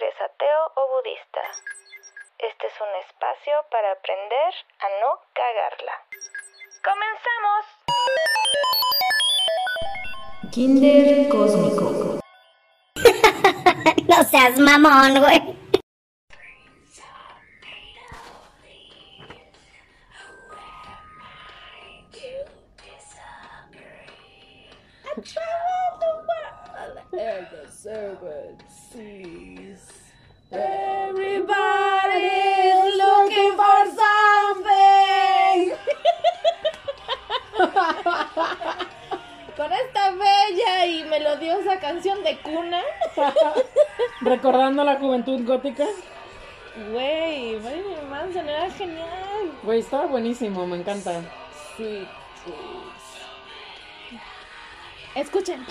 eres ateo o budista. Este es un espacio para aprender a no cagarla. ¡Comenzamos! Kinder Cósmico. no seas mamón, güey. and the. Everybody's looking for something. Con esta bella y melodiosa canción de cuna. Recordando la juventud gótica. Güey, Marilyn Manson era genial. Güey, estaba buenísimo, me encanta. Sweet Escuchen.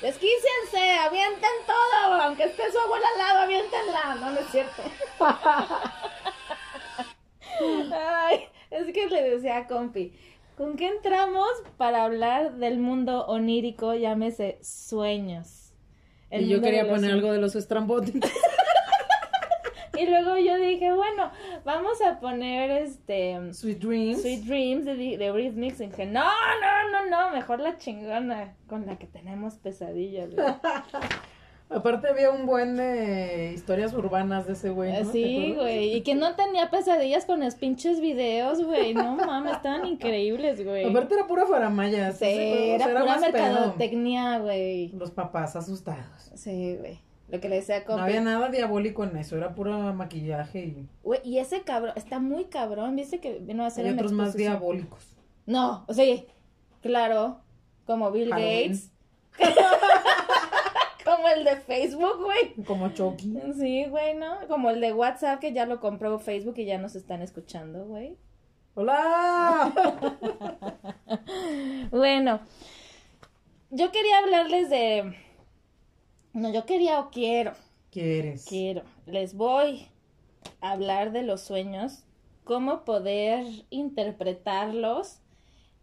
Desquíciense, avienten todo, aunque esté su abuela al lado, avientenla. No, no es cierto. Ay, es que le decía a Compi, ¿con qué entramos para hablar del mundo onírico, llámese sueños? y yo quería poner algo de los estrambóticos. Y luego yo dije, bueno, vamos a poner este... Sweet Dreams. Sweet Dreams de, de. Y dije, no, no, no, no, mejor la chingona con la que tenemos pesadillas. Aparte había un buen de historias urbanas de ese güey, ¿no? Sí, güey. Y que no tenía pesadillas con los pinches videos, güey. No mames, estaban increíbles, güey. Aparte era pura faramaya. Sí, era, pura mercadotecnia, güey. Los papás asustados. Sí, güey. Lo que le decía No había nada diabólico en eso, era puro maquillaje y... Güey, y ese cabrón, está muy cabrón, ¿viste que vino a hacer Hay otros más diabólicos. No, o sea, claro, como Bill Gates. como el de Facebook, güey. Como Chucky. Sí, güey, ¿no? Como el de WhatsApp que ya lo compró Facebook y ya nos están escuchando, güey. ¡Hola! bueno, yo quería hablarles de no, yo quería o quiero. ¿Quieres? Quiero. Les voy a hablar de los sueños, cómo poder interpretarlos,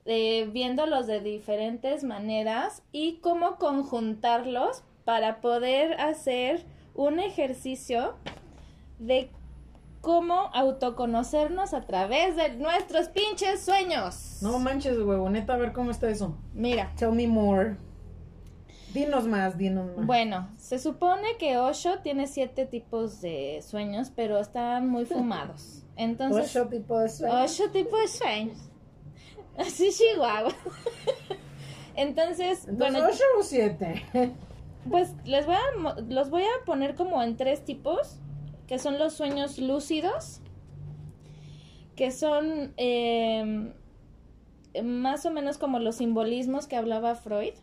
eh, viéndolos de diferentes maneras y cómo conjuntarlos para poder hacer un ejercicio de cómo autoconocernos a través de nuestros pinches sueños. No manches, huevoneta, a ver cómo está eso. Mira. Tell me more. Dinos más, dinos más. Bueno, se supone que Osho tiene siete tipos de sueños, pero están muy fumados. Entonces, ocho tipos de sueños. Ocho tipos de sueños. Así Chihuahua. Entonces, bueno. ¿Ocho o siete? Pues les voy a, los voy a poner como en tres tipos, que son los sueños lúcidos, que son em, más o menos como los simbolismos que hablaba Freud.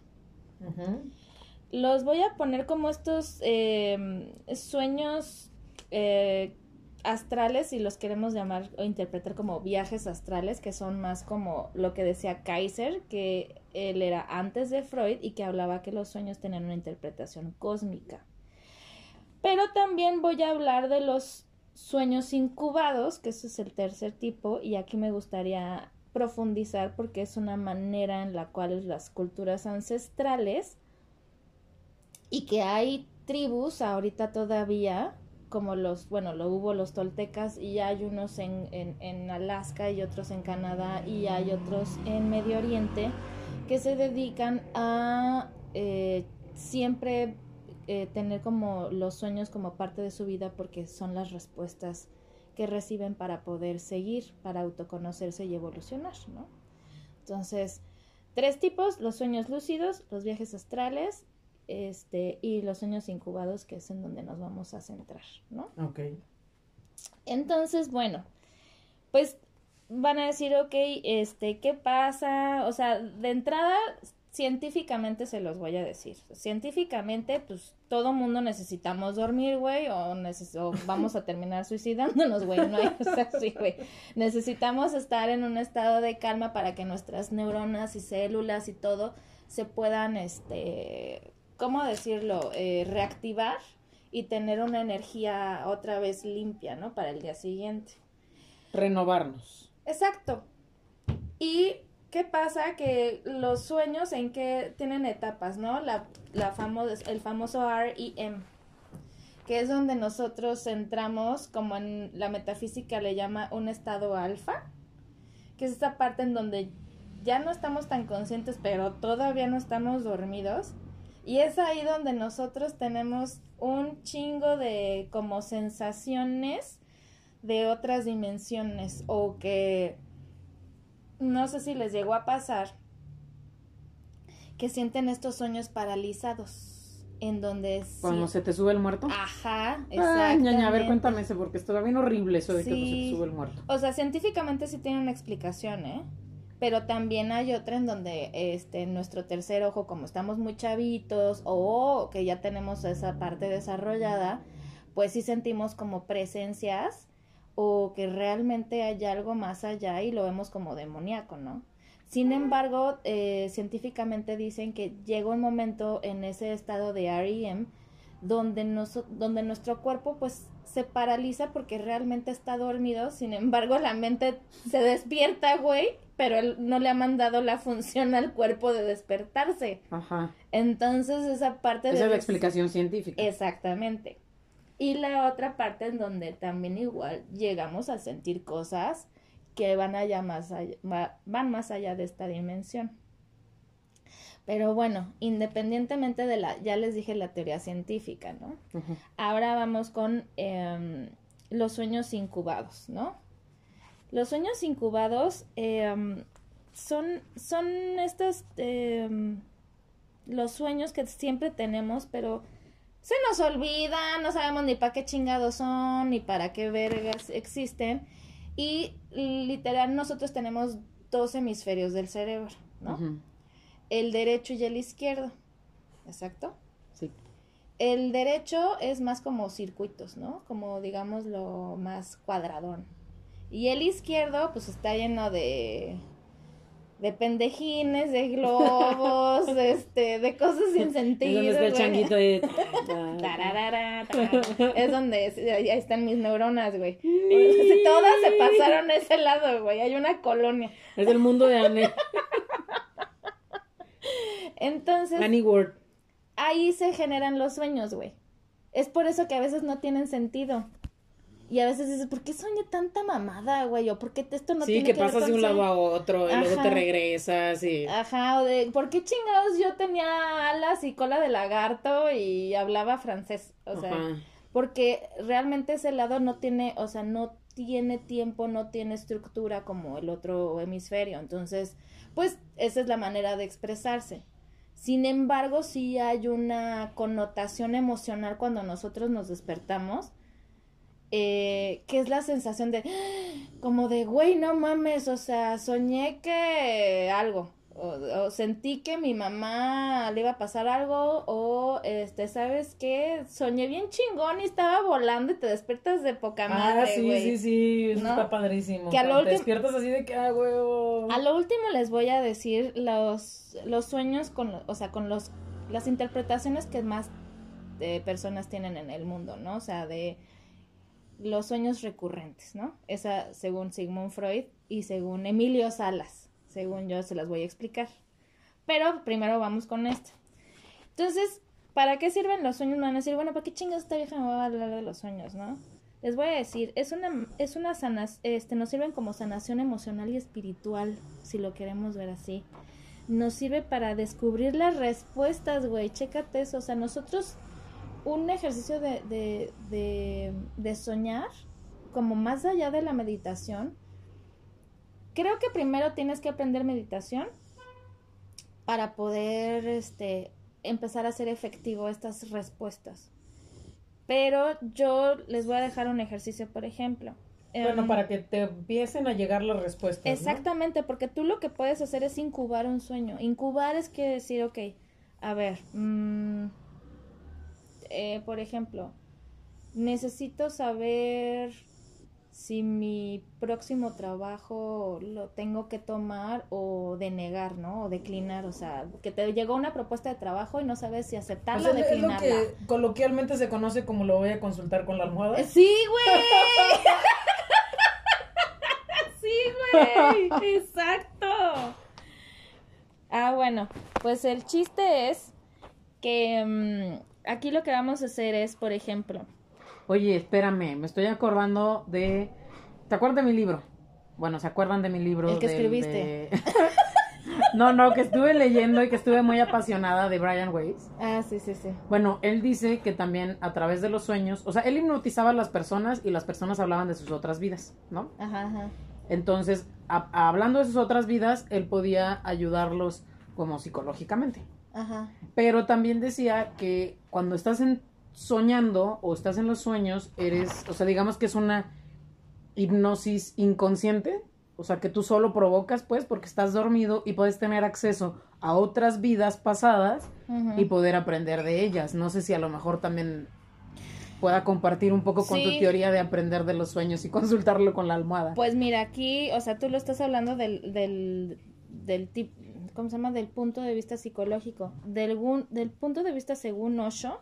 Los voy a poner como estos em, sueños eh, astrales, si los queremos llamar o interpretar como viajes astrales, que son más como lo que decía Kaiser, que él era antes de Freud y que hablaba que los sueños tenían una interpretación cósmica. Pero también voy a hablar de los sueños incubados, que ese es el tercer tipo, y aquí me gustaría profundizar porque es una manera en la cual las culturas ancestrales y que hay tribus ahorita todavía, como los, bueno, lo hubo los toltecas y hay unos en, en, Alaska y otros en Canadá y hay otros en Medio Oriente que se dedican a eh, siempre eh, tener como los sueños como parte de su vida porque son las respuestas que reciben para poder seguir, para autoconocerse y evolucionar, ¿no? Entonces, tres tipos, los sueños lúcidos, los viajes astrales este, y los sueños incubados, que es en donde nos vamos a centrar, ¿no? Ok. Entonces, bueno, pues van a decir, ok, este, ¿qué pasa? O sea, de entrada, científicamente se los voy a decir. Científicamente, pues todo mundo necesitamos dormir, güey, o, vamos a terminar suicidándonos, güey. No hay, o sí, güey. Necesitamos estar en un estado de calma para que nuestras neuronas y células y todo se puedan, este, ¿cómo decirlo? Eh, reactivar y tener una energía otra vez limpia, ¿no? Para el día siguiente. Renovarnos. Exacto. Y qué pasa que los sueños en que tienen etapas, ¿no? La, la el famoso REM, que es donde nosotros entramos, como en la metafísica le llama un estado alfa, que es esa parte en donde ya no estamos tan conscientes, pero todavía no estamos dormidos. Y es ahí donde nosotros tenemos un chingo de como sensaciones de otras dimensiones o que no sé si les llegó a pasar que sienten estos sueños paralizados en donde Cuando sí- se te sube el muerto. Ajá, Ay, ñaña, a ver, cuéntame ese, porque está bien horrible eso de que no se Sí. te sube el muerto. O sea, científicamente sí tiene una explicación, ¿eh? Pero también hay otra en donde este nuestro tercer ojo, como estamos muy chavitos o que ya tenemos esa parte desarrollada, pues sí sentimos como presencias o que realmente hay algo más allá y lo vemos como demoníaco, ¿no? Sin embargo, eh, científicamente dicen que llega un momento en ese estado de REM donde, donde nuestro cuerpo pues se paraliza porque realmente está dormido, sin embargo la mente se despierta, güey, pero él no le ha mandado la función al cuerpo de despertarse. Ajá. Entonces esa parte de... Esa es la explicación científica. Exactamente. Y la otra parte en donde también igual llegamos a sentir cosas que van allá más allá, va- van más allá de esta dimensión. Pero bueno, independientemente de la, ya les dije la teoría científica, ¿no? Ahora vamos con em, los sueños incubados, ¿no? Los sueños incubados em, son, son estos, em, los sueños que siempre tenemos, pero se nos olvida, no sabemos ni para qué chingados son, ni para qué vergas existen. Y literal, nosotros tenemos dos hemisferios del cerebro, ¿no? El derecho y el izquierdo. Exacto. Sí. El derecho es más como circuitos, ¿no? Como digamos lo más cuadradón. Y el izquierdo, pues está lleno de de pendejines, de globos, este, de cosas sin Es sentido. donde está el changuito de... Tararara. Es donde es- ahí están mis neuronas, güey. Todas se pasaron a ese lado, güey. Hay una colonia. Es del mundo de Annie. Entonces, Annie Ward. ahí se generan los sueños, güey. Es por eso que a veces no tienen sentido. Y a veces dices, ¿por qué soñé tanta mamada, güey? O ¿por qué esto no sí, tiene que que ver pasas de un lado a otro y luego Ajá. te regresas y... Ajá, o de, ¿por qué chingados yo tenía alas y cola de lagarto y hablaba francés? O sea, Ajá. porque realmente ese lado no tiene, o sea, no tiene tiempo, no tiene estructura como el otro hemisferio. Entonces, pues esa es la manera de expresarse. Sin embargo, sí hay una connotación emocional cuando nosotros nos despertamos, eh, que es la sensación de, como de, güey, no mames, o sea, soñé que algo, o, o sentí que mi mamá le iba a pasar algo, o, este, ¿sabes qué? Soñé bien chingón y estaba volando y te despiertas de poca madre, Ah, sí, sí, sí, eso ¿No? está padrísimo. Que a lo te despiertas así de que, ah, huevo. A lo último les voy a decir los, los sueños con, lo- o sea, con los, las interpretaciones que más eh, personas tienen en el mundo, ¿no? O sea, de los sueños recurrentes, ¿no? Esa según Sigmund Freud y según Emilio Salas, según yo se las voy a explicar. Pero primero vamos con esto. Entonces, ¿para qué sirven los sueños? Me van a decir, bueno, ¿para qué chingas esta vieja me va a hablar de los sueños, no? Les voy a decir, es una, es una sanas, este, nos sirven como sanación emocional y espiritual, si lo queremos ver así. Nos sirve para descubrir las respuestas, güey, chécate eso, o sea, nosotros, un ejercicio de, de, de, de soñar, como más allá de la meditación, creo que primero tienes que aprender meditación para poder, este, empezar a hacer efectivo estas respuestas. Pero yo les voy a dejar un ejercicio, por ejemplo. Bueno, Em, para que te empiecen a llegar las respuestas. ¿no? Exactamente, porque tú lo que puedes hacer es incubar un sueño. Incubar es que decir, ok, a ver, mm, eh, por ejemplo, necesito saber si mi próximo trabajo lo tengo que tomar o denegar, ¿no? O declinar, o sea, que te llegó una propuesta de trabajo y no sabes si O aceptarla sea, o es lo declinarla. que coloquialmente se conoce como lo voy a consultar con la almohada. Eh, Sí, güey. sí, güey. Exacto. Ah, bueno, pues el chiste es que mm, aquí lo que vamos a hacer es, por ejemplo, Oye, espérame, me estoy acordando de... ¿Te acuerdas de mi libro? Bueno, ¿se acuerdan de mi libro? El que del- escribiste. de- no, no, que estuve leyendo y que estuve muy apasionada de Brian Weiss. ah, sí, sí, sí. Bueno, él dice que también a través de los sueños, o sea, él hipnotizaba a las personas y las personas hablaban de sus otras vidas, ¿no? Ajá, ajá. Entonces, a- a- hablando de sus otras vidas, él podía ayudarlos como psicológicamente. Ajá. Pero también decía que cuando estás en, soñando o estás en los sueños, eres, o sea, digamos que es una hipnosis inconsciente, o sea, que tú solo provocas, pues, porque estás dormido y puedes tener acceso a otras vidas pasadas y poder aprender de ellas. No sé si a lo mejor también pueda compartir un poco con Sí. tu teoría de aprender de los sueños y consultarlo con la almohada. Pues mira, aquí, o sea, tú lo estás hablando del, del, del tip, ¿cómo se llama? Del punto de vista psicológico. Del, punto de vista según Osho,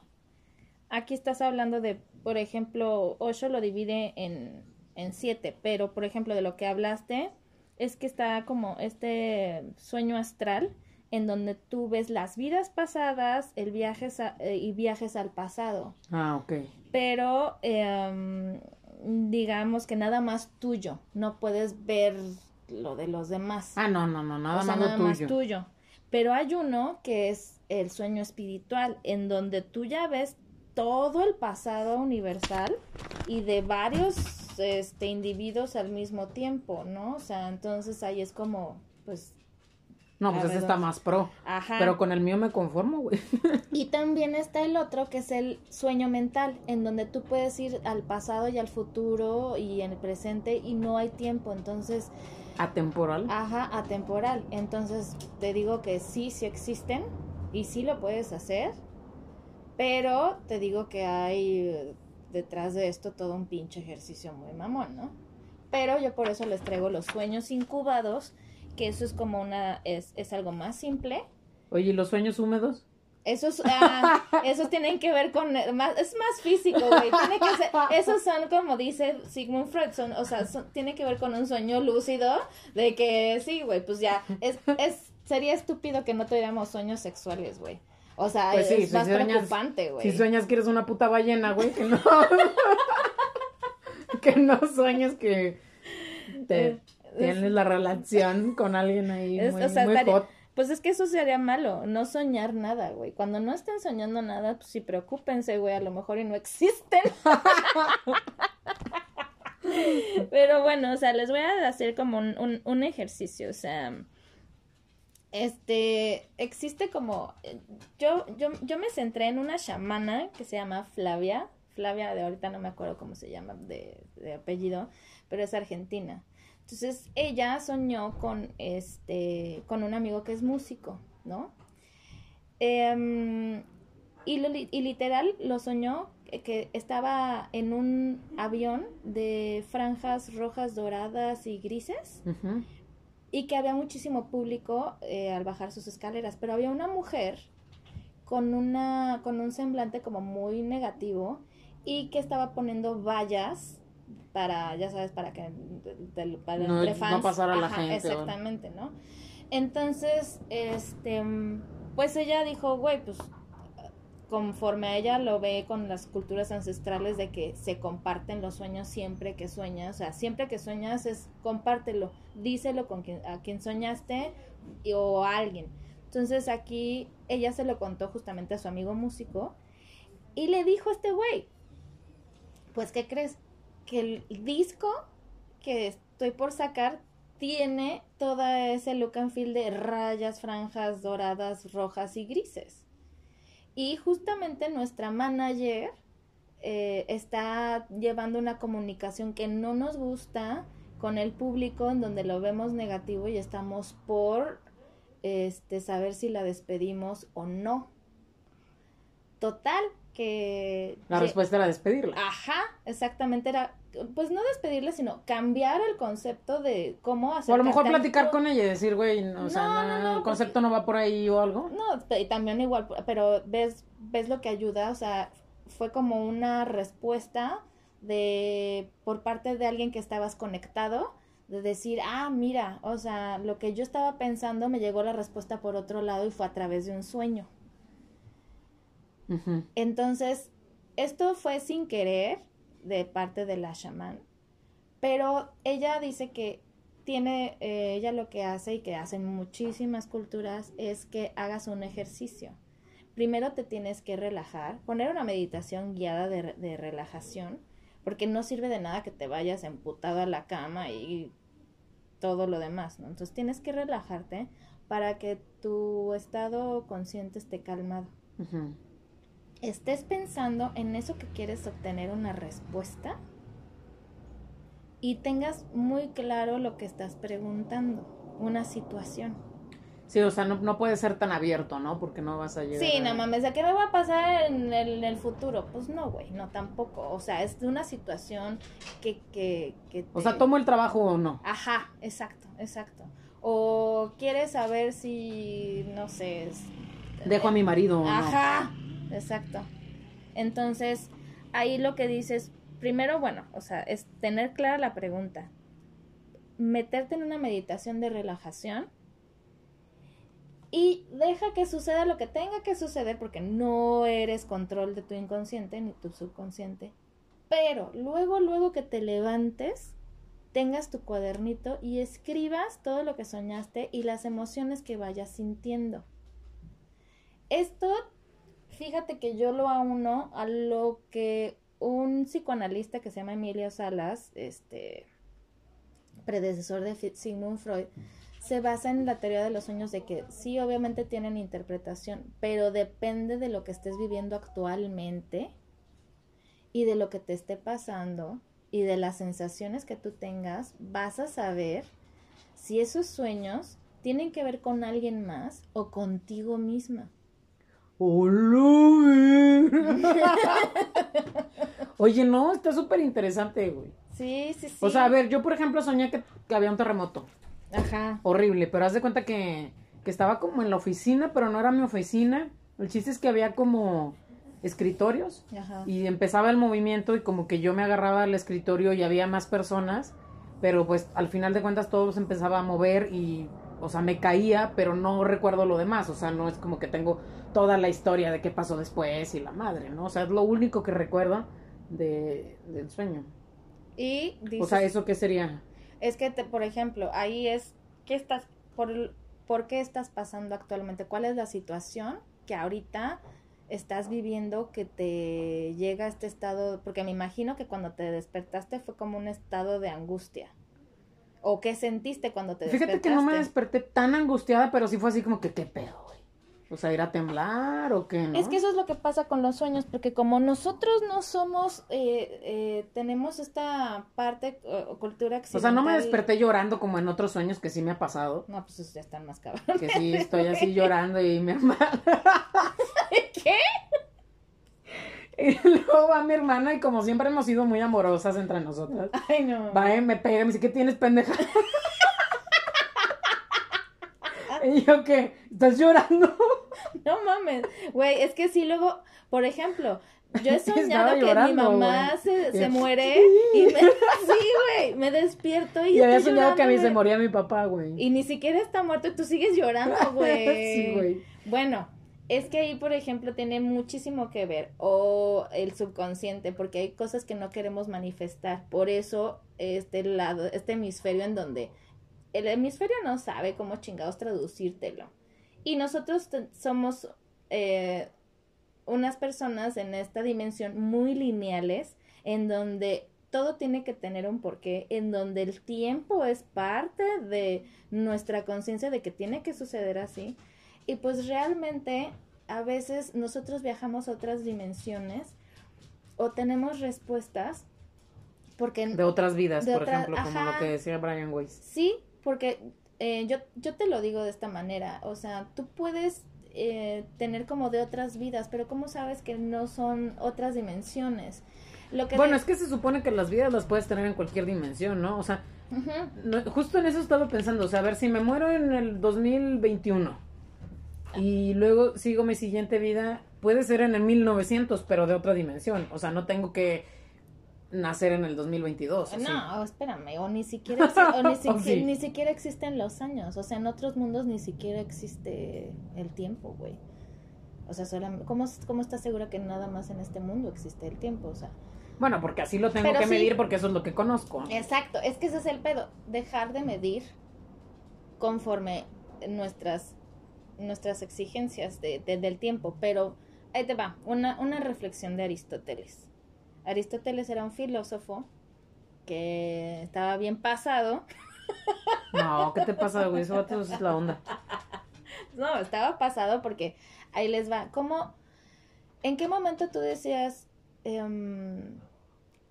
aquí estás hablando de, por ejemplo, Osho lo divide en, en siete, pero por ejemplo, de lo que hablaste, es que está como este sueño astral en donde tú ves las vidas pasadas el viajes a- eh, y viajes al pasado Ah, ok. pero em, digamos que nada más tuyo, no puedes ver lo de los demás. Ah, no, no, no, nada o sea, nada tuyo. más tuyo. Pero hay uno que es el sueño espiritual, en donde tú ya ves todo el pasado universal y de varios este, individuos al mismo tiempo, ¿no? O sea, entonces ahí es como, pues, No, pues ese está más pro. ajá. Pero con el mío me conformo, güey. Y también está el otro que es el sueño mental, en donde tú puedes ir al pasado y al futuro y en el presente y no hay tiempo, entonces, Atemporal. ajá, atemporal. Entonces, te digo que sí, sí existen y sí lo puedes hacer, pero te digo que hay eh, detrás de esto todo un pinche ejercicio muy mamón, ¿no? Pero yo por eso les traigo los sueños incubados, que eso es como una, es, es algo más simple. Oye, ¿y los sueños húmedos? Esos, ah, esos tienen que ver con más, es más físico, güey. Tiene que ser, esos son como dice Sigmund Freud, son, o sea, son- tiene que ver con un sueño lúcido de que sí, güey, pues ya es, es, sería estúpido que no tuviéramos sueños sexuales, güey. O sea, Pues sí, es si más sueñas- preocupante, güey. Si sueñas que eres una puta ballena, güey, que no. que no sueñas que te tienes la relación con alguien ahí Es- muy, o sea, muy estaría- hot. Pues es que eso sería malo, no soñar nada, güey. Cuando no estén soñando nada, pues sí, preocúpense, güey, a lo mejor y no existen. Pero bueno, o sea, les voy a hacer como un, un, ejercicio, o sea, este, existe como, yo, yo, yo me centré en una chamana que se llama Flavia, Flavia de ahorita no me acuerdo cómo se llama de, de apellido, pero es argentina. Entonces ella soñó con este, con un amigo que es músico, ¿no? Em, y, lo y literal lo soñó que- que estaba en un avión de franjas rojas, doradas y grises y que había muchísimo público eh, al bajar sus escaleras, pero había una mujer con una con un semblante como muy negativo y que estaba poniendo vallas para ya sabes para que del- para No- entre no fans pasara la Ajá, gente, o- exactamente no entonces este pues ella dijo güey pues conforme a ella lo ve con las culturas ancestrales de que se comparten los sueños siempre que sueñas, o sea, siempre que sueñas es compártelo, díselo con quien, a quien soñaste y- o a alguien. Entonces aquí ella se lo contó justamente a su amigo músico y le dijo a este güey, pues ¿qué crees? Que el disco que estoy por sacar tiene toda ese look and feel de rayas, franjas doradas, rojas y grises. Y justamente nuestra manager eh, está llevando una comunicación que no nos gusta con el público, en donde lo vemos negativo y estamos por este, saber si la despedimos o no. Total, que... La respuesta era despedirla. Ajá, exactamente era, pues no despedirle, sino cambiar el concepto de cómo hacer. o a lo mejor platicar con ella y decir, güey, no, o sea, No, no, el concepto no va por ahí o algo. No, y también igual, pero ves, ves lo que ayuda, o sea, fue como una respuesta de por parte de alguien que estabas conectado, de decir, ah, mira, o sea, lo que yo estaba pensando me llegó la respuesta por otro lado y fue a través de un sueño. Entonces, esto fue sin querer de parte de la chamán, pero ella dice que tiene, eh, ella lo que hace y que hacen muchísimas culturas es que hagas un ejercicio. Primero te tienes que relajar, poner una meditación guiada de, de relajación, porque no sirve de nada que te vayas emputado a la cama y todo lo demás, ¿no? Entonces tienes que relajarte para que tu estado consciente esté calmado. Estés pensando en eso que quieres obtener una respuesta y tengas muy claro lo que estás preguntando, una situación. Sí, o sea, no, no puede ser tan abierto, ¿no? Porque no vas a llegar. Sí, a- no mames, ¿de qué me va a pasar en el, en el futuro? Pues no, güey, no tampoco. O sea, es una situación que... que, que O te- sea, ¿tomo el trabajo o no? Ajá, exacto, exacto. O quieres saber si, no sé, es- ¿Dejo a mi marido o no? Ajá, exacto. Entonces, ahí lo que dices, primero, bueno, o sea, es tener clara la pregunta, meterte en una meditación de relajación y deja que suceda lo que tenga que suceder porque no eres control de tu inconsciente ni tu subconsciente. Pero luego, luego que te levantes, tengas tu cuadernito y escribas todo lo que soñaste y las emociones que vayas sintiendo. Esto, fíjate que yo lo auno a lo que un psicoanalista que se llama Emilio Salas, este predecesor de Sigmund Freud, se basa en la teoría de los sueños de que sí, obviamente tienen interpretación, pero depende de lo que estés viviendo actualmente y de lo que te esté pasando y de las sensaciones que tú tengas, vas a saber si esos sueños tienen que ver con alguien más o contigo misma. Oye, no, está súper interesante, güey. Sí, sí, sí. O sea, a ver, yo por ejemplo soñé que, que había un terremoto. Ajá. Horrible, pero haz de cuenta que, que estaba como en la oficina, pero no era mi oficina. El chiste es que había como escritorios Ajá. y empezaba el movimiento y como que yo me agarraba al escritorio y había más personas, pero pues al final de cuentas todo se empezaba a mover y, o sea, me caía, pero no recuerdo lo demás, o sea, no es como que tengo toda la historia de qué pasó después y la madre, ¿no? O sea, es lo único que recuerdo de, del sueño. Y dices, O sea, ¿eso qué sería? es que, te, por ejemplo, ahí es, ¿qué estás, por, por qué estás pasando actualmente? ¿Cuál es la situación que ahorita estás viviendo que te llega a este estado? Porque me imagino que cuando te despertaste fue como un estado de angustia. ¿O qué sentiste cuando te despertaste? Fíjate que no me desperté tan angustiada, pero sí fue así como que, ¿qué pedo, güey? O sea, ¿ir a temblar o qué, no? Es que eso es lo que pasa con los sueños, porque como nosotros no somos, eh, eh, tenemos esta parte eh, o cultura O occidental. sea, no me desperté llorando como en otros sueños que sí me ha pasado. No, pues ya están más cabrón. Que sí estoy así llorando y mi hermana. ¿Qué? Y luego va mi hermana y como siempre hemos sido muy amorosas entre nosotras. Ay, no. Va y me pega me dice, ¿qué tienes, pendeja? y yo, ¿qué? ¿Estás llorando? No mames. Güey, es que sí, luego, por ejemplo, yo he soñado que llorando, mi mamá se, se muere y me... Sí, güey, me despierto y, Y había soñado que a mí se moría mi papá, güey. Y ni siquiera está muerto y tú sigues llorando, güey. sí, güey. Bueno, es que ahí, por ejemplo, tiene muchísimo que ver, o el subconsciente, porque hay cosas que no queremos manifestar. Por eso, este lado, este hemisferio en donde el hemisferio no sabe cómo chingados traducírtelo. Y nosotros somos eh, unas personas en esta dimensión muy lineales, en donde todo tiene que tener un porqué, en donde el tiempo es parte de nuestra conciencia de que tiene que suceder así. Y pues realmente a veces nosotros viajamos a otras dimensiones o tenemos respuestas porque De otras vidas, De por otra- ejemplo, como lo que decía Brian Weiss. Sí, porque eh, yo, yo te lo digo de esta manera, o sea, tú puedes eh, tener como de otras vidas, pero ¿cómo sabes que no son otras dimensiones? Lo que Bueno, de- es que se supone que las vidas las puedes tener en cualquier dimensión, ¿no? O sea, no- justo en eso estaba pensando, o sea, a ver, si me muero en el 2021 y luego sigo mi siguiente vida, puede ser en el 1900, pero de otra dimensión. O sea, no tengo que nacer en el 2022. ¿o sí? No, espérame, o ni siquiera, o ni, sí. siquiera existen los años, o sea, en otros mundos ni siquiera existe el tiempo, güey. O sea, solamente, ¿cómo, ¿cómo estás segura que nada más en este mundo existe el tiempo? O sea, Bueno, porque así lo tengo Pero que sí. medir porque eso es lo que conozco. exacto, es que ese es el pedo, dejar de medir conforme nuestras, nuestras exigencias de, de- del tiempo. Pero ahí te va, una, una reflexión de Aristóteles. Aristóteles era un filósofo que estaba bien pasado. No, ¿qué te pasa, güey? Eso es la onda. No, estaba pasado porque ahí les va. ¿Cómo, en qué momento tú decías, em,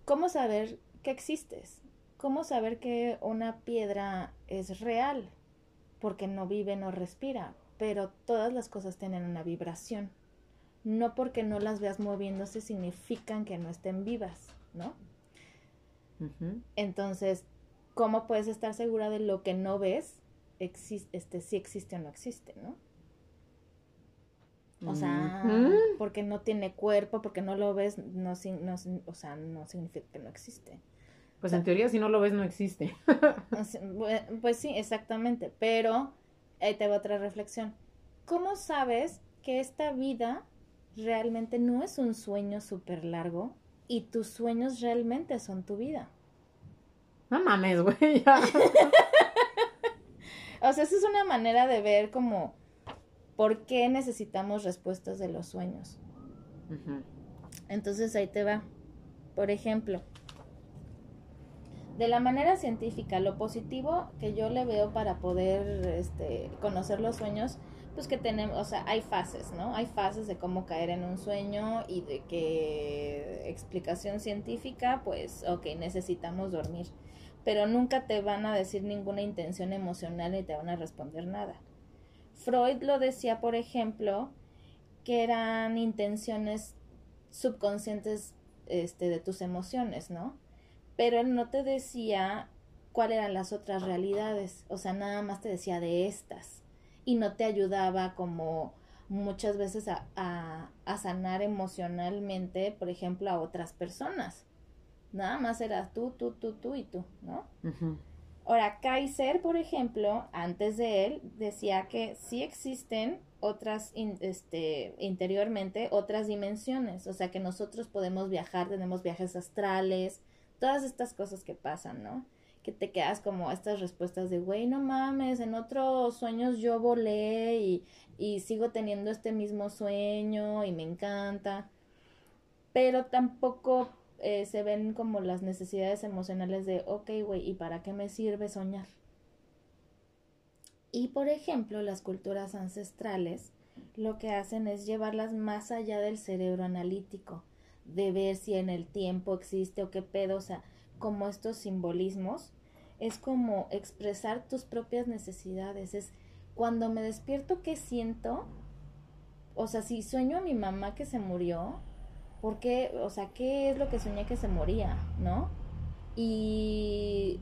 cómo saber que existes? ¿Cómo saber que una piedra es real? Porque no vive, no respira, pero todas las cosas tienen una vibración. No porque no las veas moviéndose significan que no estén vivas, ¿no? Entonces, ¿cómo puedes estar segura de lo que no ves? Exis- este, si existe o no existe, ¿no? O sea, porque no tiene cuerpo, porque no lo ves, no, no o sea, no significa que no existe. Pues en teoría, si no lo ves, no existe. Pues sí, exactamente, pero ahí te va otra reflexión. ¿Cómo sabes que esta vida realmente no es un sueño súper largo y tus sueños realmente son tu vida? No mames, güey. O sea, esa es una manera de ver como por qué necesitamos respuestas de los sueños. Entonces ahí te va. Por ejemplo, de la manera científica, lo positivo que yo le veo para poder este, conocer los sueños, pues que tenemos, o sea, hay fases, ¿no? Hay fases de cómo caer en un sueño y de que explicación científica, pues, ok, necesitamos dormir. Pero nunca te van a decir ninguna intención emocional ni te van a responder nada. Freud lo decía, por ejemplo, que eran intenciones subconscientes este, de tus emociones, ¿no? Pero él no te decía cuáles eran las otras realidades, o sea, nada más te decía de estas y no te ayudaba como muchas veces a, a, a sanar emocionalmente, por ejemplo, a otras personas. Nada más era tú, tú, tú, tú y tú, ¿no? Ahora, Kaiser, por ejemplo, antes de él, decía que sí existen otras, in- este, interiormente, otras dimensiones, o sea que nosotros podemos viajar, tenemos viajes astrales, todas estas cosas que pasan, ¿no? Que te quedas como estas respuestas de, güey, no mames, en otros sueños yo volé y, y sigo teniendo este mismo sueño y me encanta, pero tampoco eh, se ven como las necesidades emocionales de, ok, güey, ¿y para qué me sirve soñar? Y por ejemplo, las culturas ancestrales lo que hacen es llevarlas más allá del cerebro analítico, de ver si en el tiempo existe o qué pedo, o sea, como estos simbolismos, es como expresar tus propias necesidades, es cuando me despierto, ¿qué siento? O sea, si sueño a mi mamá que se murió, ¿por qué? O sea, ¿qué es lo que soñé que se moría, no? Y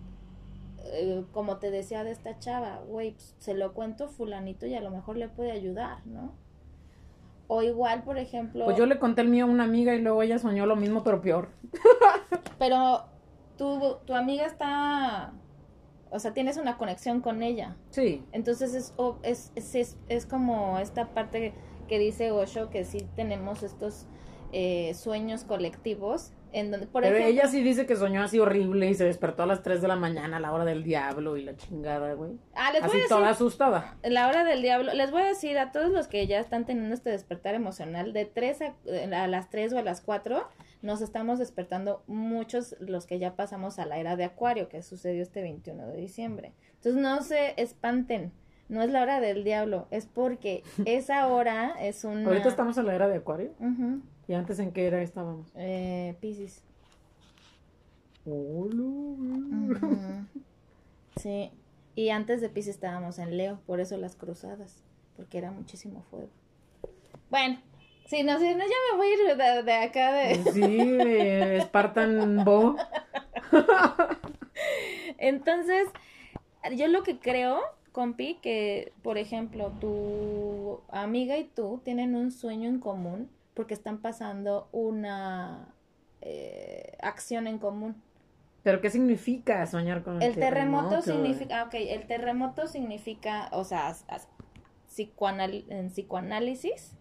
eh, como te decía de esta chava, güey, pues, se lo cuento fulanito y a lo mejor le puede ayudar, ¿no? O igual, por ejemplo, Pues yo le conté el mío a una amiga y luego ella soñó lo mismo, pero peor. pero tu, tu amiga está, o sea, tienes una conexión con ella. Sí. Entonces es, es, es, es como esta parte que dice Osho, que sí tenemos estos eh, sueños colectivos, en donde, por pero ejemplo, ella sí dice que soñó así horrible y se despertó a las 3 de la mañana a la hora del diablo y la chingada, güey. ah, les voy Así a decir, toda asustada. la hora del diablo, les voy a decir a todos los que ya están teniendo este despertar emocional, de 3 a, a las 3 o a las 4, nos estamos despertando muchos los que ya pasamos a la era de Acuario, que sucedió este 21 de diciembre. Entonces no se espanten, no es la hora del diablo, es porque esa hora es una... Ahorita estamos en la era de Acuario. ¿Y antes en qué era estábamos? eh, güey. Ujú. Sí, y antes de Piscis estábamos en Leo, por eso las cruzadas, porque era muchísimo fuego. Bueno, sí, no sé, no, ya me voy a ir de, de acá de... Sí, de Spartan Bo. Entonces, yo lo que creo, compi, que, por ejemplo, tu amiga y tú tienen un sueño en común porque están pasando una eh, acción en común. ¿Pero qué significa soñar con El terremoto, güey? significa, ah, ok, el terremoto significa, o sea, psicoanal- en psicoanálisis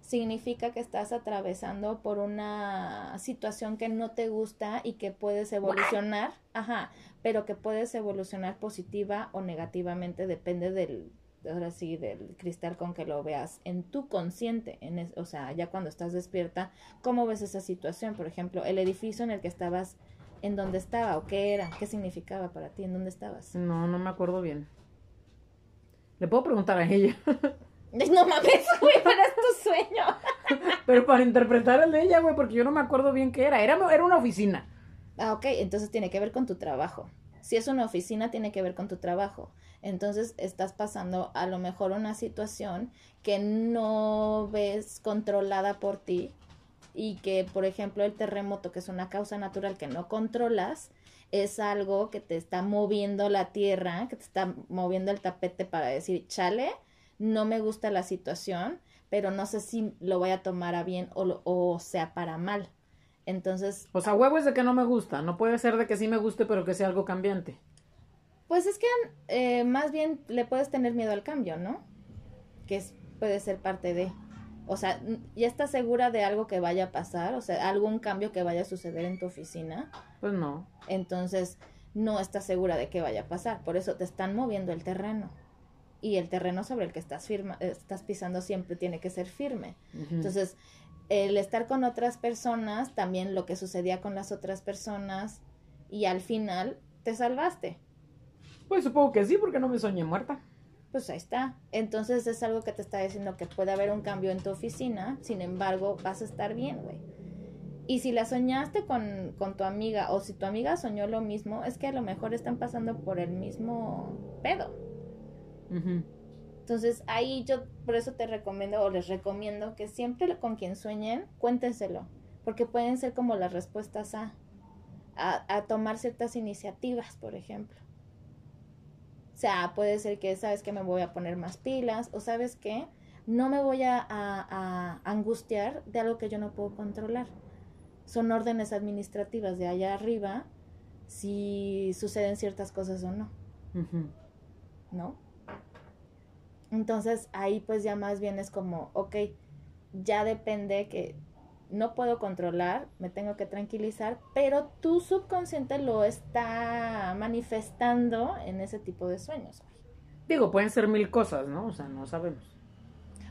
significa que estás atravesando por una situación que no te gusta y que puedes evolucionar, ajá, pero que puedes evolucionar positiva o negativamente, depende del, ahora sí, del cristal con que lo veas en tu consciente, en es- o sea, ya cuando estás despierta, ¿cómo ves esa situación? Por ejemplo, el edificio en el que estabas, ¿en dónde estaba o qué era? ¿Qué significaba para ti? ¿En dónde estabas? No, no me acuerdo bien. Le puedo preguntar a ella. No mames, güey, pero es tu sueño. Pero para interpretar el de ella, güey, porque yo no me acuerdo bien qué era. Era, era una oficina. Ah, ok, entonces tiene que ver con tu trabajo. Si es una oficina, tiene que ver con tu trabajo. Entonces estás pasando a lo mejor una situación que no ves controlada por ti y que, por ejemplo, el terremoto, que es una causa natural que no controlas, es algo que te está moviendo la tierra, que te está moviendo el tapete para decir, chale, no me gusta la situación, pero no sé si lo voy a tomar a bien o, lo- o sea para mal. Entonces, O sea, huevo es de que no me gusta. No puede ser de que sí me guste, pero que sea algo cambiante. Pues es que eh, más bien le puedes tener miedo al cambio, ¿no? Que es, puede ser parte de. O sea, ya estás segura de algo que vaya a pasar, o sea, algún cambio que vaya a suceder en tu oficina. Pues no. Entonces, no estás segura de qué vaya a pasar. Por eso te están moviendo el terreno. Y el terreno sobre el que estás, firma, estás pisando siempre tiene que ser firme. Entonces, el estar con otras personas, también lo que sucedía con las otras personas, y al final te salvaste. Pues supongo que sí, porque no me soñé muerta. Pues ahí está. Entonces es algo que te está diciendo que puede haber un cambio en tu oficina, sin embargo, vas a estar bien, güey. Y si la soñaste con, con tu amiga o si tu amiga soñó lo mismo, es que a lo mejor están pasando por el mismo pedo. Entonces ahí yo por eso te recomiendo o les recomiendo que siempre con quien sueñen, cuéntenselo, porque pueden ser como las respuestas a, a, a tomar ciertas iniciativas, por ejemplo. O sea, puede ser que sabes que me voy a poner más pilas o sabes que no me voy a, a- a angustiar de algo que yo no puedo controlar. Son órdenes administrativas de allá arriba si suceden ciertas cosas o no. ¿no? Entonces ahí pues ya más bien es como, ok, ya depende que no puedo controlar, me tengo que tranquilizar, pero tu subconsciente lo está manifestando en ese tipo de sueños. Digo, pueden ser mil cosas, ¿no? O sea, no sabemos.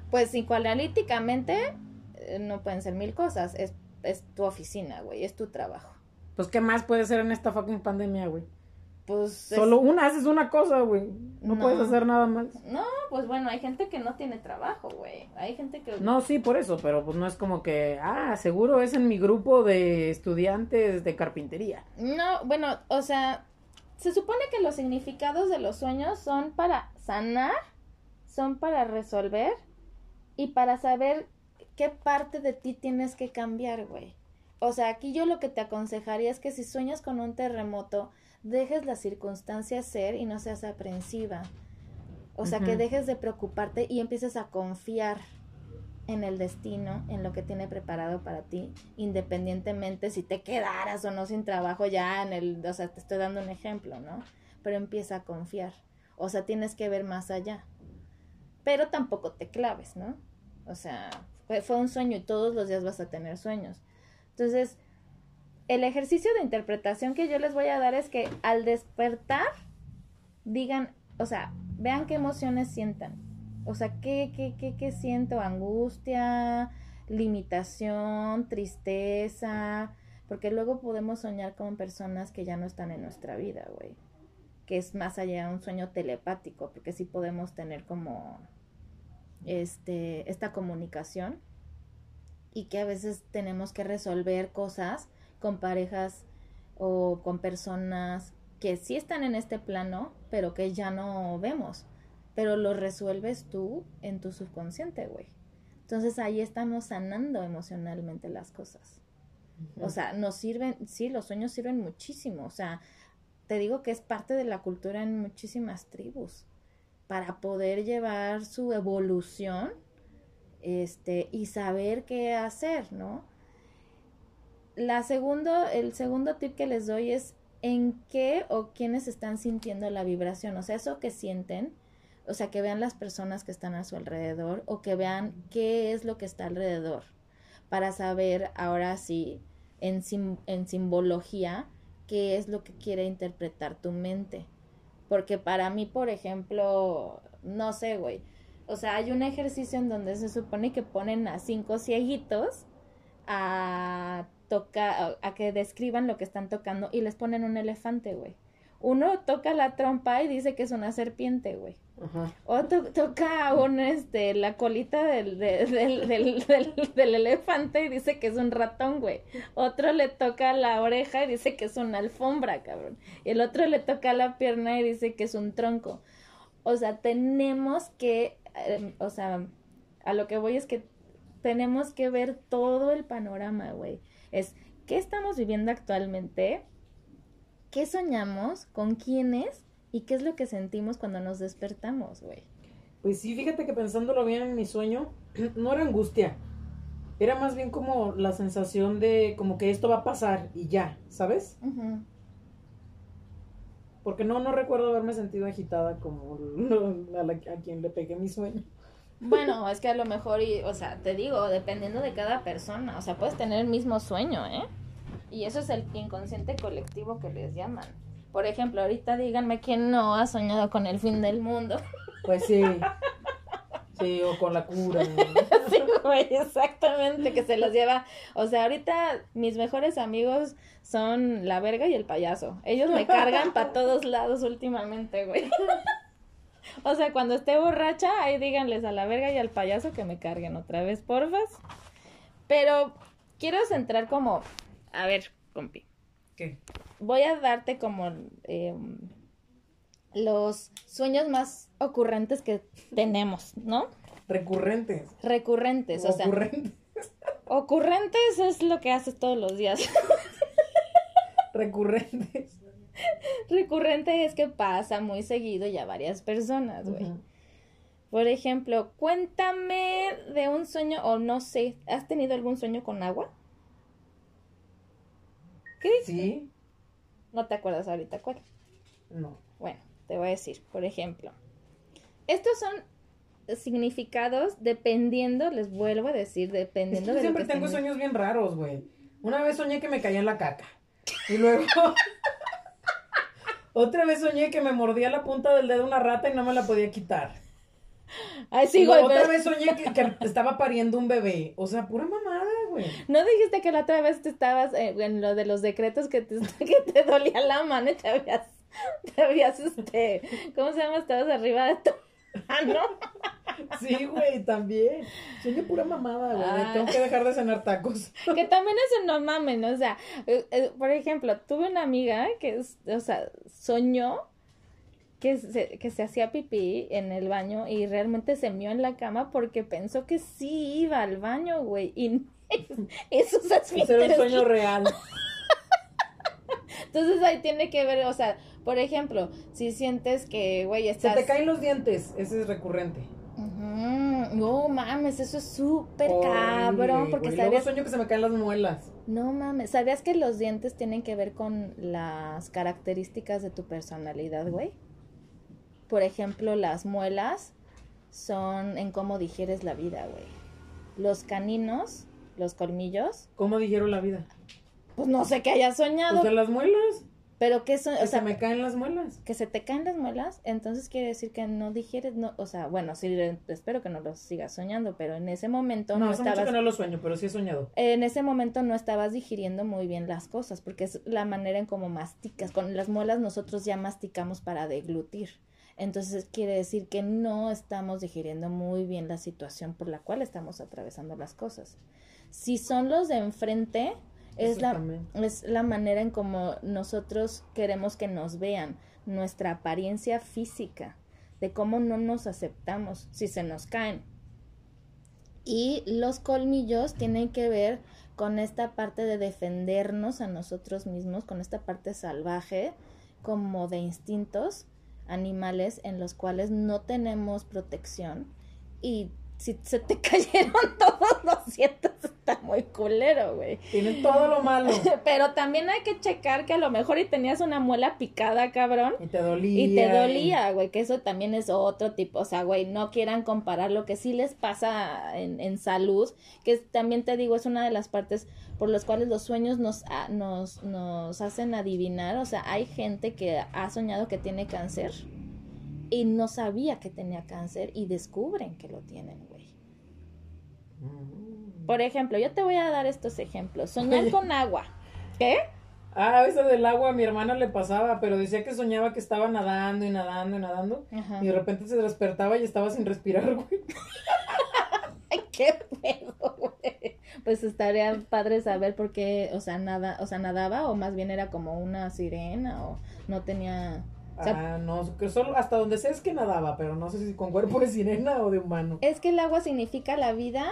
Pues psicoanalíticamente eh, no pueden ser mil cosas, es, es tu oficina, güey, es tu trabajo. Pues, ¿qué más puede ser en esta fucking pandemia, güey? Pues es- Solo una haces una cosa, güey. No, No. puedes hacer nada más. No, pues bueno, hay gente que no tiene trabajo, güey. Hay gente que... No, sí, por eso, pero pues no es como que, ah, seguro es en mi grupo de estudiantes de carpintería. No, bueno, o sea, se supone que los significados de los sueños son para sanar, son para resolver y para saber qué parte de ti tienes que cambiar, güey. O sea, aquí yo lo que te aconsejaría es que si sueñas con un terremoto, dejes las circunstancias ser y no seas aprensiva. O sea, que dejes de preocuparte y empieces a confiar en el destino, en lo que tiene preparado para ti, independientemente si te quedaras o no sin trabajo ya en el, o sea, te estoy dando un ejemplo, ¿no? Pero empieza a confiar. O sea, tienes que ver más allá. Pero tampoco te claves, ¿no? O sea, fue, fue un sueño y todos los días vas a tener sueños. Entonces, el ejercicio de interpretación que yo les voy a dar es que al despertar, digan, o sea, vean qué emociones sientan. O sea, ¿qué, qué, qué, qué siento? Angustia, limitación, tristeza, porque luego podemos soñar con personas que ya no están en nuestra vida, güey. Que es más allá de un sueño telepático, porque sí podemos tener como este esta comunicación y que a veces tenemos que resolver cosas con parejas o con personas que sí están en este plano, pero que ya no vemos. Pero lo resuelves tú en tu subconsciente, güey. Entonces ahí estamos sanando emocionalmente las cosas. O sea, nos sirven, sí, los sueños sirven muchísimo. O sea, te digo que es parte de la cultura en muchísimas tribus para poder llevar su evolución este y saber qué hacer, ¿no? La segundo, el segundo tip que les doy es en qué o quiénes están sintiendo la vibración, o sea, eso que sienten, O sea, que vean las personas que están a su alrededor o que vean qué es lo que está alrededor para saber ahora sí en, sim- en simbología qué es lo que quiere interpretar tu mente. Porque para mí, por ejemplo, no sé, güey. O sea, hay un ejercicio en donde se supone que ponen a cinco cieguitos a tocar, a que describan lo que están tocando y les ponen un elefante, güey. Uno toca la trompa y dice que es una serpiente, güey. Ajá. Otro toca un, este, la colita del, de- del, del, del, del elefante y dice que es un ratón, güey. Otro le toca la oreja y dice que es una alfombra, cabrón. Y el otro le toca la pierna y dice que es un tronco. O sea, tenemos que, eh, o sea, a lo que voy es que tenemos que ver todo el panorama, güey. Es, ¿qué estamos viviendo actualmente? ¿Qué soñamos? ¿Con quiénes? ¿Y qué es lo que sentimos cuando nos despertamos, güey? Pues sí, fíjate que pensándolo bien en mi sueño, no era angustia. Era más bien como la sensación de como que esto va a pasar y ya, ¿sabes? Porque no, no recuerdo haberme sentido agitada como a, la- a quien le pegué mi sueño. Bueno, es que a lo mejor, y, o sea, te digo, dependiendo de cada persona, o sea, puedes tener el mismo sueño, ¿eh? Y eso es el inconsciente colectivo que les llaman. Por ejemplo, ahorita díganme quién no ha soñado con el fin del mundo. Pues sí. Sí, o con la cura. Sí, güey, exactamente, que se los lleva. O sea, ahorita mis mejores amigos son la verga y el payaso. Ellos me cargan para todos lados últimamente, güey. O sea, cuando esté borracha, ahí díganles a la verga y al payaso que me carguen otra vez, porfas. Pero quiero centrar como, a ver, compi, ¿Qué? voy a darte como eh, los sueños más ocurrentes que tenemos, ¿no? Recurrentes. Recurrentes, o sea, Ocurrentes. ocurrentes es lo que haces todos los días. Recurrentes. Recurrente es que pasa muy seguido y a varias personas, güey. Por ejemplo, cuéntame de un sueño, o no sé, ¿has tenido algún sueño con agua? ¿Qué dices? Sí. No te acuerdas ahorita cuál. No. Bueno, te voy a decir, por ejemplo, estos son significados dependiendo, les vuelvo a decir, Es dependiendo que de yo lo que siempre tengo sueños bien raros, güey. Una vez soñé que me caía en la caca. Y luego. Otra vez soñé que me mordía la punta del dedo una rata y no me la podía quitar. Ay, sí, güey, otra vez soñé que, que estaba pariendo un bebé. O sea, pura mamada, güey. ¿No dijiste que la otra vez te estabas eh, en lo de los decretos que te, que te dolía la mano y te habías, te habías, este, ¿cómo se llama? Estabas arriba de tu mano. Sí, güey, también. Sueño pura mamada, güey. Ah. Tengo que dejar de cenar tacos. Que también es un no mames, ¿no? O sea, eh, eh, por ejemplo, tuve una amiga que, es- o sea, soñó que se, que se hacía pipí en el baño y realmente se mió en la cama porque pensó que sí iba al baño, güey. Y esos Ese era un sueño real. Entonces ahí tiene que ver, o sea, por ejemplo, si sientes que, güey, Se estás... te caen los dientes. Ese es recurrente. Ujú, No mames, eso es súper cabrón, porque güey. Sabías... sueño que se me caen las muelas. No mames, ¿sabías que los dientes tienen que ver con las características de tu personalidad, güey? Por ejemplo, las muelas son en cómo digieres la vida, güey. Los caninos, los colmillos, ¿Cómo dijeron la vida? pues no sé qué hayas soñado, O sea, las muelas. Pero que son, Que o sea, se me caen las muelas. que se te caen las muelas, entonces quiere decir que no digieres, no, o sea, bueno, sí, espero que no lo sigas soñando, pero en ese momento No, no, estabas, que no lo sueño, pero sí he soñado. en ese momento no estabas digiriendo muy bien las cosas, porque es la manera en cómo masticas, con las muelas nosotros ya masticamos para deglutir, entonces quiere decir que no estamos digiriendo muy bien la situación por la cual estamos atravesando las cosas. Si son los de enfrente, es la, es la manera en como nosotros queremos que nos vean, nuestra apariencia física, de cómo no nos aceptamos si se nos caen. Y los colmillos tienen que ver con esta parte de defendernos a nosotros mismos, con esta parte salvaje, como de instintos animales en los cuales no tenemos protección. Y si se te cayeron todos los siento, está muy culero, güey. Tiene todo lo malo. Pero también hay que checar que a lo mejor y tenías una muela picada, cabrón. Y te dolía. Y te dolía, güey, que eso también es otro tipo, o sea, güey, no quieran comparar lo que sí les pasa en, en salud, que también te digo, es una de las partes por las cuales los sueños nos, a- nos, nos hacen adivinar, o sea, hay gente que ha soñado que tiene cáncer y no sabía que tenía cáncer y descubren que lo tienen, güey. Mm. Por ejemplo, yo te voy a dar estos ejemplos, soñar con agua, ¿qué? Ah, eso del agua a mi hermana le pasaba, pero decía que soñaba que estaba nadando y nadando y nadando. Ajá. Y de repente se despertaba y estaba sin respirar, güey. Ay, qué pedo, güey. Pues estaría padre saber por qué, o sea, nada, o sea, nadaba o más bien era como una sirena o no tenía, o sea, Ah, no, que solo hasta donde sé es que nadaba, pero no sé si con cuerpo de sirena o de humano. es que el agua significa la vida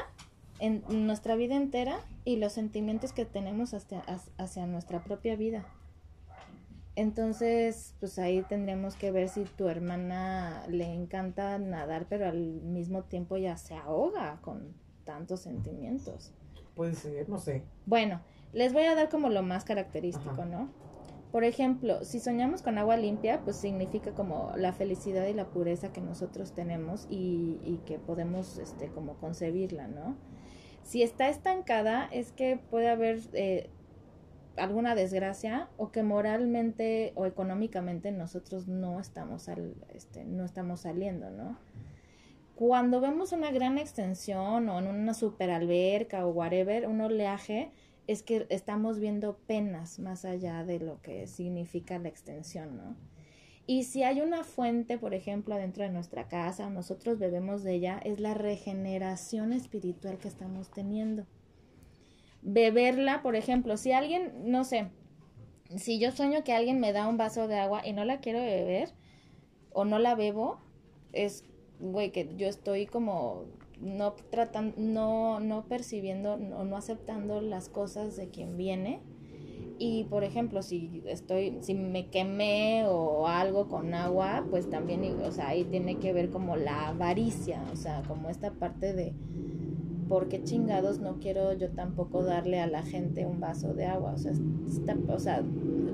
en nuestra vida entera y los sentimientos que tenemos hacia, hacia nuestra propia vida. Entonces, pues ahí tendríamos que ver si tu hermana le encanta nadar, pero al mismo tiempo ya se ahoga con tantos sentimientos. Puede ser, no sé. Bueno, les voy a dar como lo más característico, Ajá. ¿no? Por ejemplo, si soñamos con agua limpia, pues significa como la felicidad y la pureza que nosotros tenemos y, y que podemos, este, como concebirla, ¿no? Si está estancada, es que puede haber eh, alguna desgracia o que moralmente o económicamente nosotros no estamos, al, este, no estamos saliendo, ¿no? Cuando vemos una gran extensión o en una super alberca o whatever, un oleaje, es que estamos viendo penas más allá de lo que significa la extensión, ¿no? Y si hay una fuente, por ejemplo, adentro de nuestra casa, nosotros bebemos de ella, es la regeneración espiritual que estamos teniendo. Beberla, por ejemplo, si alguien, no sé, si yo sueño que alguien me da un vaso de agua y no la quiero beber o no la bebo, es, güey, que yo estoy como no tratando, no, no percibiendo o no, no aceptando las cosas de quien viene. Y por ejemplo, si estoy, si me quemé o algo con agua, pues también, o sea, ahí tiene que ver como la avaricia, o sea, como esta parte de por qué chingados no quiero yo tampoco darle a la gente un vaso de agua, o sea, está, o sea,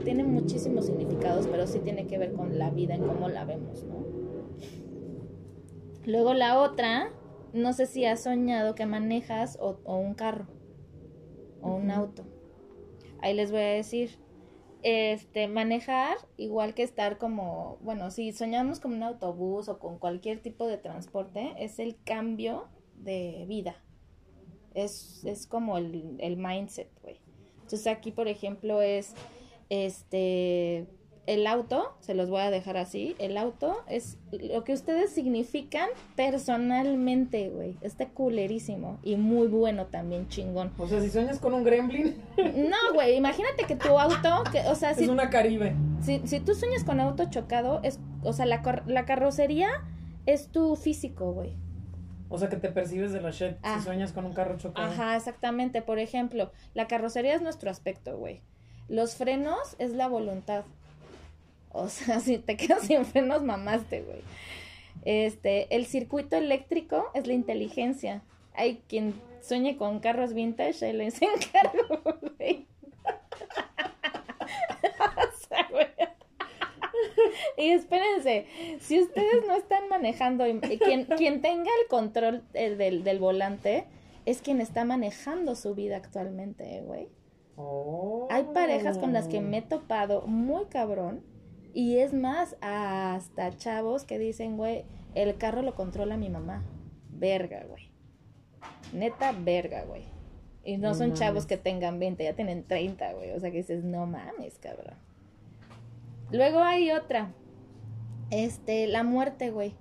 tiene muchísimos significados, pero sí tiene que ver con la vida en cómo la vemos, ¿no? Luego la otra, no sé si has soñado que manejas o, o un carro o un auto. Ahí les voy a decir, este, manejar igual que estar como, bueno, si soñamos con un autobús o con cualquier tipo de transporte, es el cambio de vida. Es, es como el, el mindset, güey. Entonces aquí, por ejemplo, es, este, el auto, se los voy a dejar así, el auto es lo que ustedes significan personalmente, güey. Está culerísimo y muy bueno también, chingón. O sea, si sueñas con un gremlin, No, güey, imagínate que tu auto, que, o sea, si, es una caribe. si, si tú sueñas con auto chocado, es, o sea, la, la carrocería es tu físico, güey. O sea, que te percibes de la shit Ah. si sueñas con un carro chocado. Ajá, exactamente. Por ejemplo, la carrocería es nuestro aspecto, güey. Los frenos es la voluntad. O sea, si te quedas sin frenos, mamaste, güey. Este, el circuito eléctrico es la inteligencia. Hay quien sueñe con carros vintage, ahí les encargo, güey. Y espérense, si ustedes no están manejando, quien, quien tenga el control del, del volante es quien está manejando su vida actualmente, güey. Hay parejas con las que me he topado muy cabrón. Y es más, hasta chavos que dicen, güey, el carro lo controla mi mamá. Verga, güey. Neta, verga, güey. Y no No son chavos que tengan 20, ya tienen 30, güey. O sea que dices, no mames, cabrón. Luego hay otra. Este, la muerte, güey.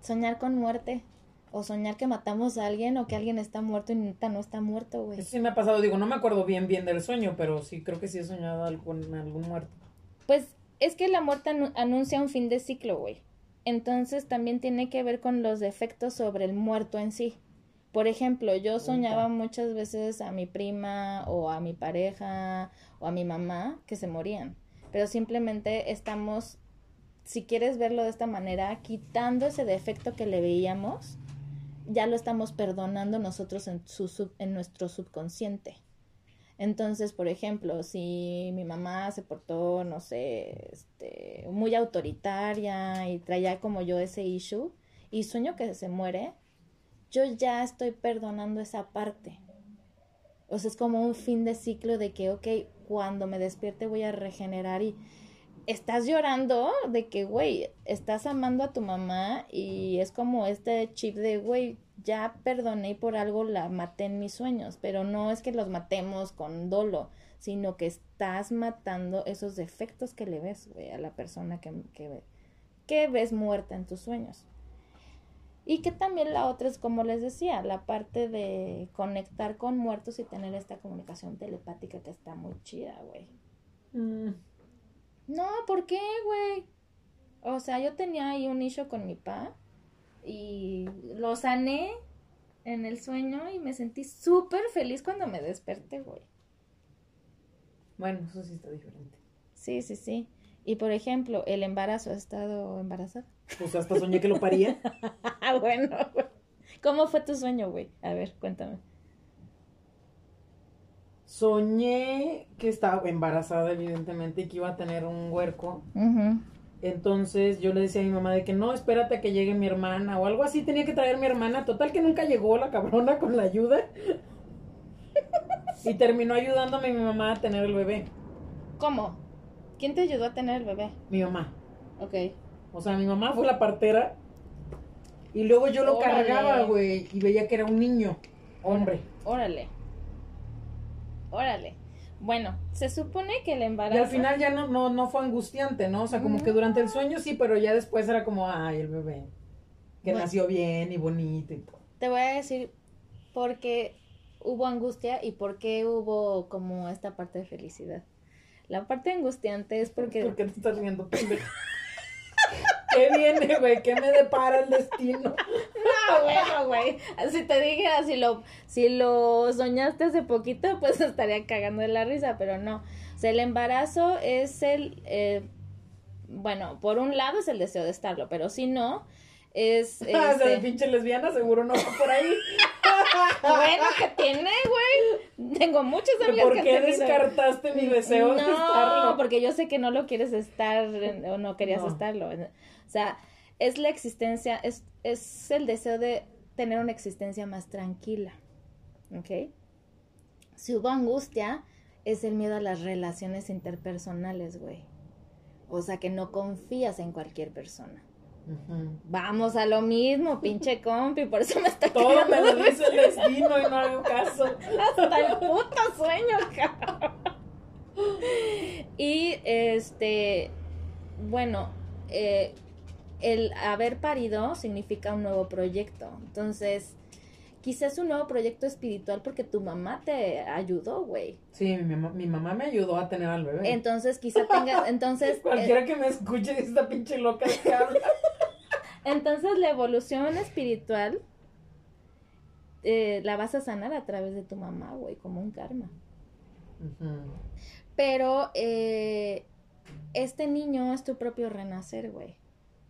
Soñar con muerte. O soñar que matamos a alguien o que alguien está muerto y neta no está muerto, güey. Eso sí me ha pasado, digo, no me acuerdo bien bien del sueño, pero sí creo que sí he soñado algún, algún muerto. Pues es que la muerte anu- anuncia un fin de ciclo, güey. Entonces también tiene que ver con los efectos sobre el muerto en sí. Por ejemplo, yo soñaba muchas veces a mi prima o a mi pareja o a mi mamá que se morían. Pero simplemente estamos, si quieres verlo de esta manera, quitando ese defecto que le veíamos ya lo estamos perdonando nosotros en, su sub- en nuestro subconsciente. Entonces, por ejemplo, si mi mamá se portó, no sé, este, muy autoritaria y traía como yo ese issue y sueño que se muere, yo ya estoy perdonando esa parte. O sea, es como un fin de ciclo de que, ok, cuando me despierte voy a regenerar y estás llorando de que, güey, estás amando a tu mamá y es como este chip de, güey, ya perdoné y por algo la maté en mis sueños, pero no es que los matemos con dolo, sino que estás matando esos defectos que le ves, güey, a la persona que, que, que ves muerta en tus sueños. Y que también la otra es, como les decía, la parte de conectar con muertos y tener esta comunicación telepática que está muy chida, güey. Mm, No, ¿por qué, güey? O sea, yo tenía ahí un issue con mi pa y lo sané en el sueño y me sentí súper feliz cuando me desperté, güey. Bueno, eso sí está diferente. Sí, sí, sí. Y por ejemplo, el embarazo, ¿has estado embarazada? Pues hasta soñé que lo paría. Ah, bueno, güey. ¿Cómo fue tu sueño, güey? A ver, cuéntame. Soñé que estaba embarazada, evidentemente, y que iba a tener un huerco. Entonces yo le decía a mi mamá de que no, espérate a que llegue mi hermana o algo así. Tenía que traer mi hermana. Total que nunca llegó la cabrona con la ayuda. Y terminó ayudándome mi mamá a tener el bebé. ¿Cómo? ¿Quién te ayudó a tener el bebé? Mi mamá. Ok. O sea, mi mamá fue la partera. Y luego yo lo Órale. cargaba, güey. Y veía que era un niño. Hombre. Órale. Órale. Bueno, se supone que el Y embarazo... al final ya no, no, no fue angustiante, ¿no? O sea, como que durante el sueño sí, pero ya después era como, ay, el bebé. Que Bueno. nació bien y bonito y todo. Te voy a decir por qué hubo angustia y por qué hubo como esta parte de felicidad. La parte angustiante es porque... ¿Por qué te estás riendo, pendejo? ¿Qué viene, güey? ¿Qué me depara el destino? No, bueno, güey. Si te dijera, si lo, si lo soñaste hace poquito, pues estaría cagando de la risa, pero no. O sea, el embarazo es el... eh, bueno, por un lado es el deseo de estarlo, pero si no, es... Ah, o sea, de este, pinche lesbiana seguro no va por ahí. bueno, que tiene, güey. Tengo muchas amigas ¿Por que qué descartaste mi deseo de No, estarlo? porque yo sé que no lo quieres estar o no querías No. estarlo. O sea, es la existencia, es, es el deseo de tener una existencia más tranquila. ¿Ok? Si hubo angustia, es el miedo a las relaciones interpersonales, güey. O sea, que no confías en cualquier persona. Vamos a lo mismo, pinche compi, por eso me está Todo me lo dice el destino y no hago caso. hasta el puto sueño, cabrón. Y este, bueno, eh, el haber parido significa un nuevo proyecto. Entonces, quizás un nuevo proyecto espiritual porque tu mamá te ayudó, güey. Sí, mi mamá, mi mamá me ayudó a tener al bebé. Entonces, quizá tenga, entonces, eh, Cualquiera que me escuche dice esta pinche loca que habla. entonces la evolución espiritual eh, la vas a sanar a través de tu mamá, güey, como un karma. Pero eh, este niño es tu propio renacer, güey.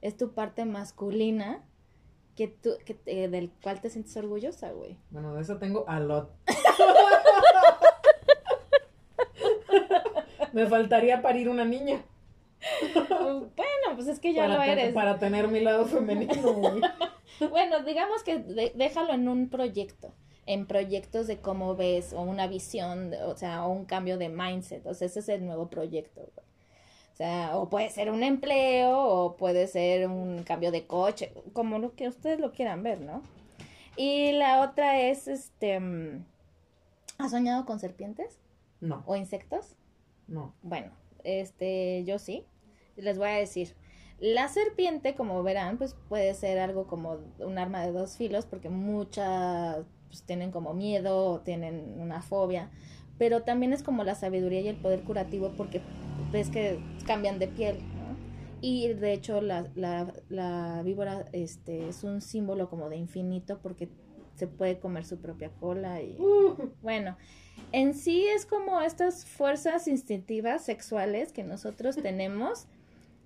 Es tu parte masculina que tú, que te- del cual te sientes orgullosa, güey. Bueno, de eso tengo a lot. Me faltaría parir una niña bueno, pues es que ya para, lo te- eres. para tener mi lado femenino, güey. Bueno, digamos que de- déjalo en un proyecto, en proyectos de cómo ves, o una visión, o sea, o un cambio de mindset. O sea, ese es el nuevo proyecto, güey. O sea, o puede ser un empleo, o puede ser un cambio de coche, como lo que ustedes lo quieran ver, ¿no? Y la otra es, este, mm, ¿has soñado con serpientes No, o insectos? no. Bueno, este, yo sí. Les voy a decir. La serpiente, como verán, pues puede ser algo como un arma de dos filos, porque muchas pues, tienen como miedo o tienen una fobia. Pero también es como la sabiduría y el poder curativo, porque ves que cambian de piel, ¿no? Y de hecho, la, la, la víbora este, es un símbolo como de infinito, porque se puede comer su propia cola y. Bueno, en sí es como estas fuerzas instintivas sexuales que nosotros tenemos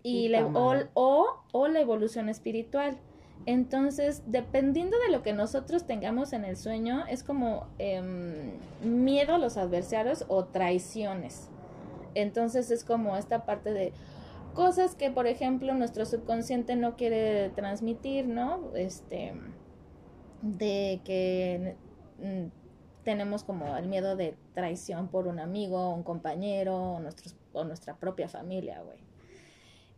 y la, o, o, o la evolución espiritual, Entonces, dependiendo de lo que nosotros tengamos en el sueño, es como em, miedo a los adversarios o traiciones. Entonces es como esta parte de cosas que, por ejemplo, nuestro subconsciente no quiere transmitir, ¿no? Este, de que mm, tenemos como el miedo de traición por un amigo, un compañero o, nuestros, o nuestra propia familia, güey.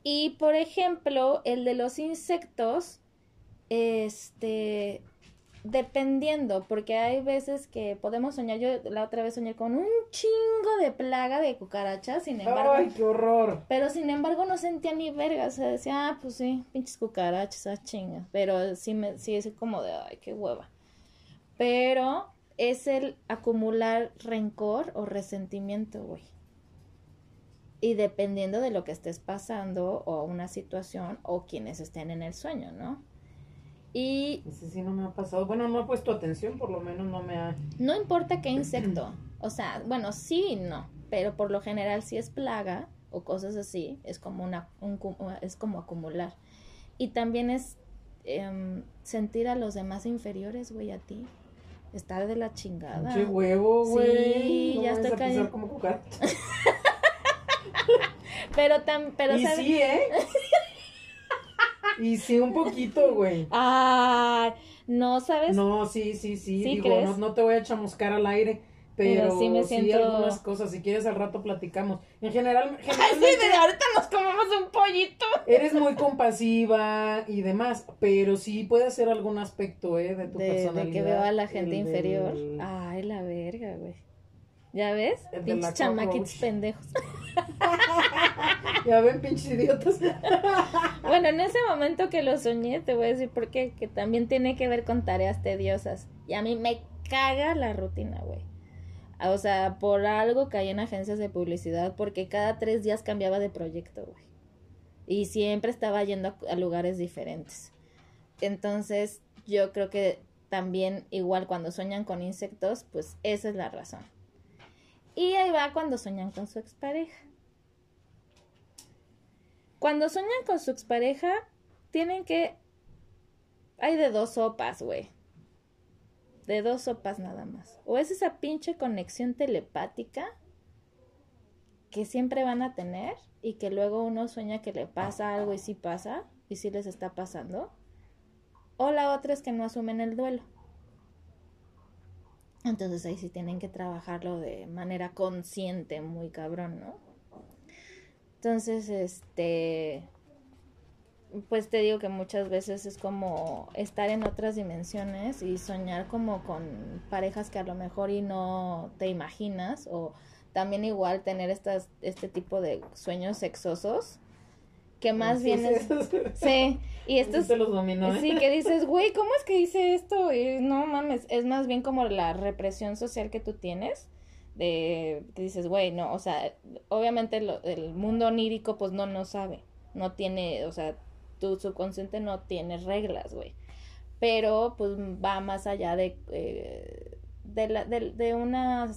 Y por ejemplo, el de los insectos, este, dependiendo, porque hay veces que podemos soñar, yo la otra vez soñé con un chingo de plaga de cucarachas, sin embargo. ¡Ay, qué horror! Pero sin embargo no sentía ni verga, o sea, decía, ah, pues sí, pinches cucarachas, ah, chingas. Pero sí, me, sí es como de, ay, qué hueva. Pero es el acumular rencor o resentimiento, güey. Y dependiendo de lo que estés pasando o una situación o quienes estén en el sueño, ¿no? Y Ese sí no me ha pasado. Bueno, no he puesto atención, por lo menos no me ha... no importa qué insecto, o sea, bueno, sí y no, pero por lo general si es plaga o cosas así, es como una un es como acumular. Y también es em, sentir a los demás inferiores, güey, a ti. Estar de la chingada. Pinche huevo, güey. Sí, No ya estoy cayendo. como. Pero tan, pero y ¿sabes? sí, ¿eh? Y sí, un poquito, güey. Ay, no, ¿sabes? No, sí, sí, sí. ¿Sí Digo, no, no te voy a chamuscar al aire. Pero, Pero sí me siento- algunas cosas. Si quieres, al rato platicamos. En general, Ay, generalmente sí, de ahorita nos comemos un pollito. eres muy compasiva y demás. Pero sí puede ser algún aspecto, ¿eh? De tu De, de personalidad. que veo a la gente el inferior. del- Ay, la verga, güey. ¿Ya ves? Pinches chamaquitos pendejos. Ya ven, pinches idiotas. Bueno, en ese momento que lo soñé, te voy a decir por qué, que también tiene que ver con tareas tediosas. Y a mí me caga la rutina, güey. O sea, por algo caí en agencias de publicidad, porque cada tres días cambiaba de proyecto, güey. Y siempre estaba yendo a, a lugares diferentes. Entonces, yo creo que también, igual cuando sueñan con insectos, pues esa es la razón. Y ahí va cuando sueñan con su expareja. Cuando sueñan con su expareja, tienen que... Hay de dos sopas, güey. De dos sopas nada más. O es esa pinche conexión telepática que siempre van a tener y que luego uno sueña que le pasa algo y sí pasa y sí les está pasando. O la otra es que no asumen el duelo. Entonces ahí sí tienen que trabajarlo de manera consciente, muy cabrón, ¿no? Entonces, este, pues te digo que muchas veces es como estar en otras dimensiones y soñar como con parejas que a lo mejor y no te imaginas o también igual tener estas, este tipo de sueños sexosos que más bien sí, es... Sí, y Esto estos... se los dominó, ¿eh? Sí, que dices, güey, ¿cómo es que hice esto? Y no mames, es más bien como la represión social que tú tienes. De que dices, güey, no, o sea, obviamente lo- el mundo onírico, pues no, no sabe. No tiene, o sea, tu subconsciente no tiene reglas, güey. Pero, pues va más allá de, eh, de, la, de, de una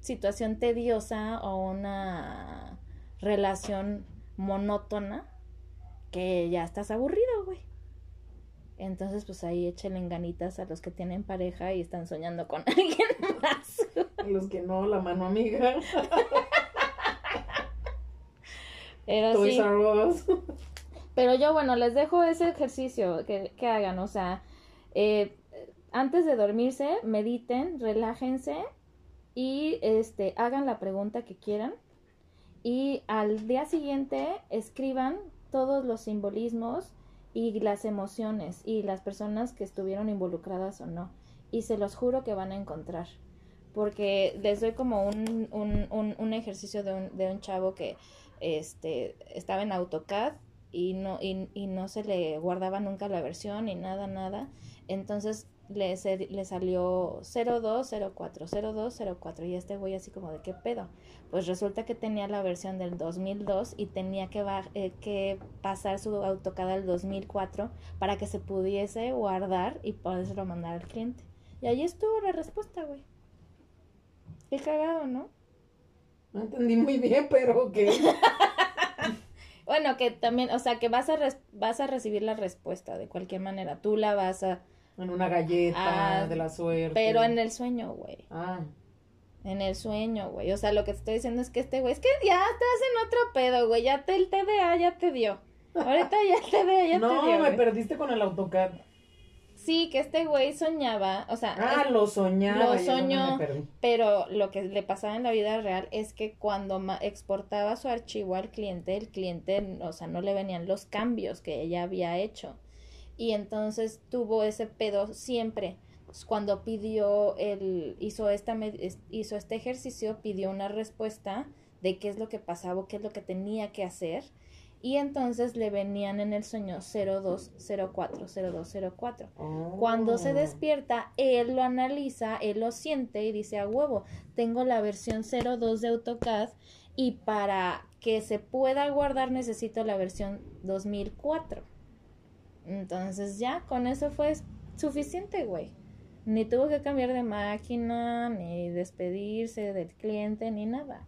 situación tediosa o una relación monótona que ya estás aburrido, güey. Entonces, pues ahí échenle ganitas a los que tienen pareja y están soñando con alguien más. Los que no, la mano amiga. Pero Toys sí. Pero yo, bueno, les dejo ese ejercicio que, que hagan. O sea, eh, antes de dormirse, mediten, relájense y este, hagan la pregunta que quieran. Y al día siguiente escriban todos los simbolismos y las emociones y las personas que estuvieron involucradas o no. Y se los juro que van a encontrar. Porque les doy como un, un, un, ejercicio de un, de un chavo que este, estaba en AutoCAD y no, y, y no se le guardaba nunca la versión ni nada, nada. Entonces le, le salió 0204, 0204 y este güey así como de qué pedo. Pues resulta que tenía la versión del 2002 y tenía que, eh, que pasar su AutoCAD al 2004 para que se pudiese guardar y podérselo mandar al cliente. Y ahí estuvo la respuesta, güey. Qué cagado, ¿no? No entendí muy bien, pero ok. Bueno, que también, o sea, que vas a, vas a recibir la respuesta de cualquier manera. Tú la vas a... En una galleta Ah, de la suerte. Pero en el sueño, güey. Ah, En el sueño, güey. O sea, lo que te estoy diciendo es que este güey, es que ya estás en otro pedo, güey. Ya te, el TDA ya te dio. Ahorita ya el TDA ya no, te dio. me güey. perdiste con el AutoCAD. Sí, que este güey soñaba, o sea, Ah, lo soñaba. lo soñó. me pero lo que le pasaba en la vida real es que cuando ma- exportaba su archivo al cliente, el cliente, o sea, no le venían los cambios que ella había hecho. Y entonces tuvo ese pedo siempre. Pues, Cuando pidió el, hizo esta, hizo este ejercicio, pidió una respuesta de qué es lo que pasaba, o qué es lo que tenía que hacer. Y entonces le venían en el sueño 0204, 0204. Cuando se Oh. despierta, él lo analiza, él lo siente y dice, a huevo, tengo la versión 02 de AutoCAD y para que se pueda guardar necesito la versión 2004. Entonces ya, con eso fue suficiente, güey. Ni tuvo que cambiar de máquina, ni despedirse del cliente, ni nada.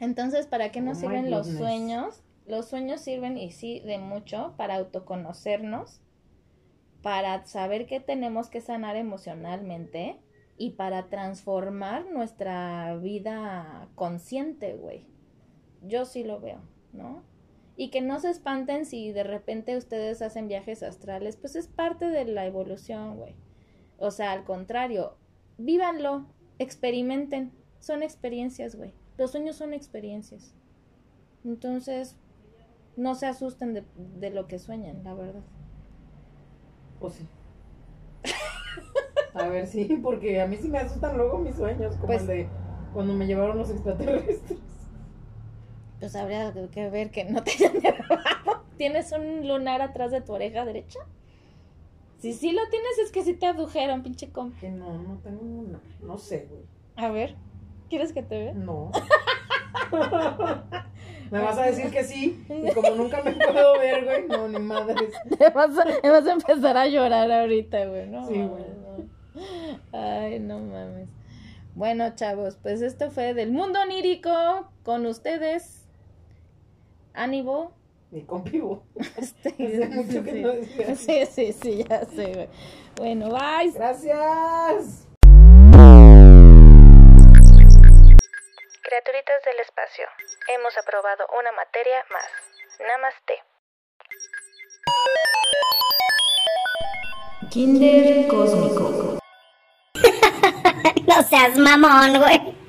Entonces, ¿para qué nos Oh sirven los sueños? Los sueños sirven, y sí, de mucho, para autoconocernos, para saber qué tenemos que sanar emocionalmente y para transformar nuestra vida consciente, güey. Yo sí lo veo, ¿no? Y que no se espanten si de repente ustedes hacen viajes astrales, pues es parte de la evolución, güey. O sea, al contrario, vívanlo, experimenten, son experiencias, güey. Los sueños son experiencias. Entonces, no se asusten de, de lo que sueñan, la verdad. O sí. A ver, sí, porque a mí sí me asustan luego mis sueños, como Pues- el de cuando me llevaron los extraterrestres. Pues habría que ver que no te hayan. ¿Tienes un lunar atrás de tu oreja derecha? Si sí lo tienes, es que sí te abdujeron, pinche compa. Que no, no tengo una. No sé, güey. A ver, ¿quieres que te vea? No. me vas a decir que sí. Y como nunca me puedo ver, güey, no, ni madres. Te vas, a, te vas a empezar a llorar ahorita, güey. No, Sí, güey. no. Ay, no mames. Bueno, chavos, pues esto fue del mundo onírico con ustedes. Ánimo. Ni con vivo. Este, Hace mucho que sí, no decía. sí, sí, sí, ya sé. Bueno, bye. Gracias. Criaturitas del espacio, hemos aprobado una materia más. Namaste. Kinder Cósmico. No seas mamón, güey.